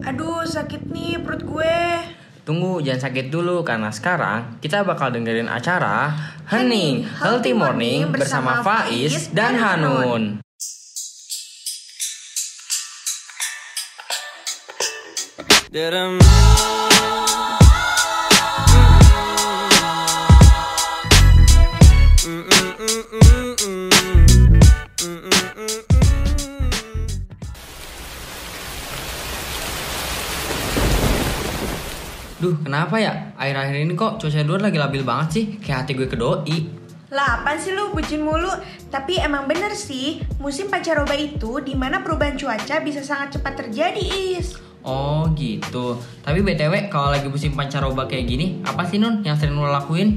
Aduh, sakit nih perut gue. Tunggu, jangan sakit dulu karena sekarang kita bakal dengerin acara Hening Healthy Morning bersama Faiz dan Hanun. Duh, kenapa ya? Akhir-akhir ini kok cuaca luar lagi labil banget sih? Kayak hati gue kedoi. Lah, apaan sih lu bucin mulu? Tapi emang bener sih, musim pancaroba itu di mana perubahan cuaca bisa sangat cepat terjadi, Is. Oh gitu. Tapi BTW kalau lagi musim pancaroba kayak gini, apa sih Nun yang sering lo lakuin?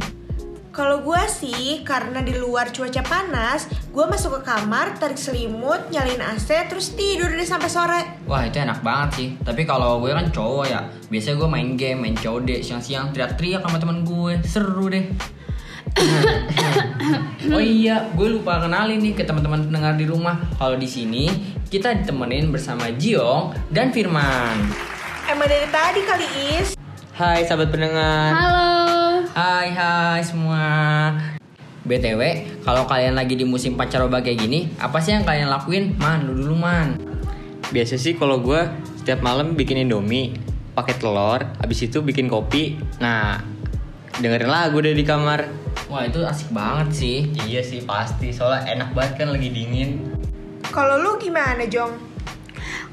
Kalau gue sih, karena di luar cuaca panas, gue masuk ke kamar, tarik selimut, nyalain AC, terus tidur deh sampai sore. Wah itu enak banget sih. Tapi kalau gue kan cowok ya, biasanya gue main game, main code, siang-siang teriak-teriak sama teman gue, seru deh. oh iya, gue lupa kenalin nih ke teman-teman pendengar di rumah. Kalau di sini kita ditemenin bersama Jiong dan Firman. Emang dari tadi kali, Is. Hai sahabat pendengar. Halo. Hai hai semua. BTW, kalau kalian lagi di musim pancaroba kayak gini, apa sih yang kalian lakuin? Man, lu dulu man. Biasa sih kalau gue setiap malam bikin indomie, pakai telur, habis itu bikin kopi. Nah, dengerin lagu deh di kamar. Wah itu asik banget sih. Iya sih pasti, soalnya enak banget kan lagi dingin. Kalau lu gimana, Jong?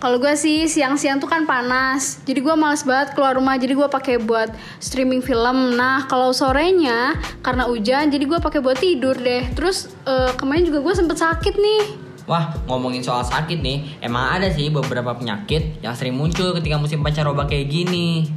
Kalau gue sih siang-siang tuh kan panas, jadi gue males banget keluar rumah, jadi gue pakai buat streaming film. Nah kalau sorenya karena hujan, jadi gue pakai buat tidur deh. Terus eh, kemarin juga gue sempet sakit nih. Wah, ngomongin soal sakit nih, emang ada sih beberapa penyakit yang sering muncul ketika musim pancaroba kayak gini.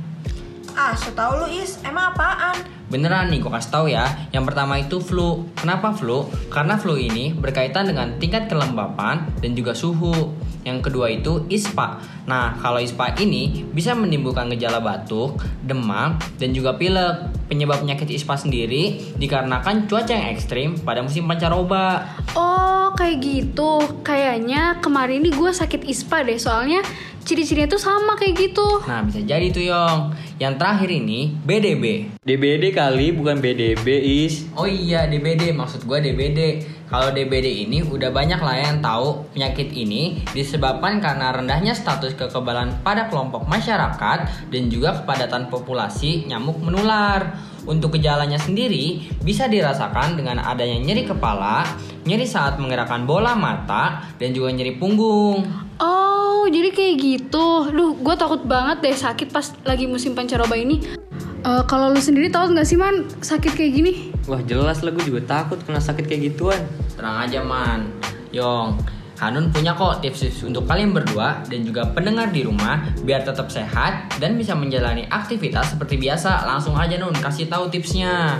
Ah, so tau lu, Is. Emang apaan? Beneran nih, gue kasih tahu ya. Yang pertama itu flu. Kenapa flu? Karena flu ini berkaitan dengan tingkat kelembapan dan juga suhu. Yang kedua itu ISPA. Nah, kalau ISPA ini bisa menimbulkan gejala batuk, demam, dan juga pilek. Penyebab penyakit ISPA sendiri dikarenakan cuaca yang ekstrim pada musim pancaroba. Oh kayak gitu. Kayaknya kemarin ini gue sakit ispa deh, soalnya ciri-cirinya tuh sama kayak gitu. Nah, bisa jadi tuh Yong. Yang terakhir ini BDB. DBD kali bukan BDB is. Oh iya, DBD maksud gue DBD. Kalau DBD ini udah banyak lah yang tahu penyakit ini disebabkan karena rendahnya status kekebalan pada kelompok masyarakat dan juga kepadatan populasi nyamuk menular. Untuk gejalanya sendiri bisa dirasakan dengan adanya nyeri kepala, nyeri saat menggerakkan bola mata, dan juga nyeri punggung. Oh, jadi kayak gitu. Duh, gue takut banget deh sakit pas lagi musim pancaroba ini. Eh, kalau lu sendiri tahu nggak sih man sakit kayak gini? Wah jelas lah gue juga takut kena sakit kayak gituan. Tenang aja man, Yong. Hanun punya kok tips-tips untuk kalian berdua dan juga pendengar di rumah biar tetap sehat dan bisa menjalani aktivitas seperti biasa. Langsung aja Nun kasih tahu tipsnya.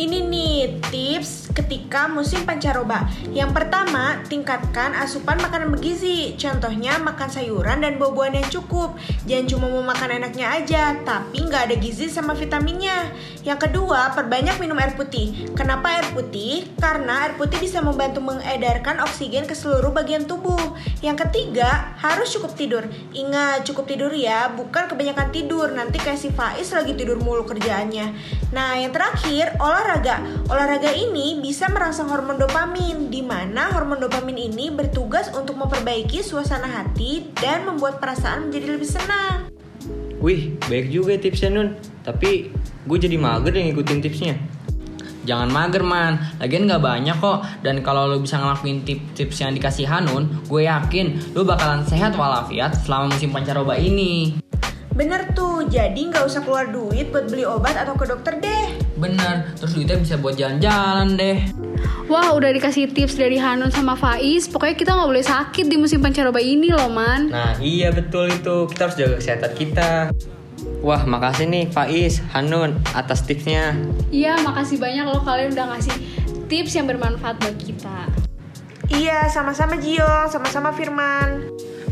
Ini nih tips ketika musim pancaroba. Yang pertama, tingkatkan asupan makanan bergizi. Contohnya makan sayuran dan buah-buahan yang cukup. Jangan cuma mau makan enaknya aja, tapi nggak ada gizi sama vitaminnya. Yang kedua, perbanyak minum air putih. Kenapa air putih? Karena air putih bisa membantu mengedarkan oksigen ke seluruh bagian tubuh. Yang ketiga, harus cukup tidur. Ingat, cukup tidur ya, bukan kebanyakan tidur. Nanti kayak si Faiz lagi tidur mulu kerjaannya. Nah, yang terakhir, olahraga. Olahraga ini bisa merangsang hormon dopamin, di mana hormon dopamin ini bertugas untuk memperbaiki suasana hati dan membuat perasaan menjadi lebih senang. Wih, baik juga tipsnya Nun. Tapi gue jadi mager deh ngikutin tipsnya. Jangan mager man, lagian nggak banyak kok. Dan kalau lo bisa ngelakuin tips-tips yang dikasih Hanun, gue yakin lo bakalan sehat walafiat selama musim pancaroba ini. Bener tuh, jadi nggak usah keluar duit buat beli obat atau ke dokter deh. Bener, terus duitnya bisa buat jalan-jalan deh. Wah, udah dikasih tips dari Hanun sama Faiz. Pokoknya kita nggak boleh sakit di musim pancaroba ini loh, man. Nah iya betul itu, kita harus jaga kesehatan kita. Wah makasih nih Faiz, Hanun atas tipsnya. Iya, makasih banyak loh kalian udah ngasih tips yang bermanfaat buat kita. Iya, sama-sama Gio, sama-sama Firman.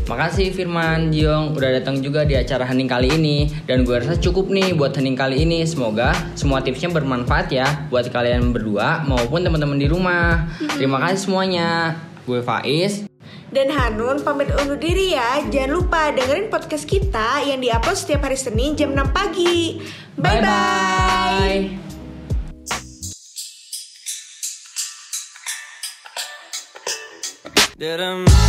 Makasih Firman Jiong udah datang juga di acara Hening kali ini dan gue rasa cukup nih buat Hening kali ini. Semoga semua tipsnya bermanfaat ya buat kalian berdua maupun teman-teman di rumah. Terima kasih semuanya. Gue Faiz dan Hanun pamit undur diri ya. Jangan lupa dengerin podcast kita yang diupload setiap hari Senin jam 6 pagi. Bye bye. bye,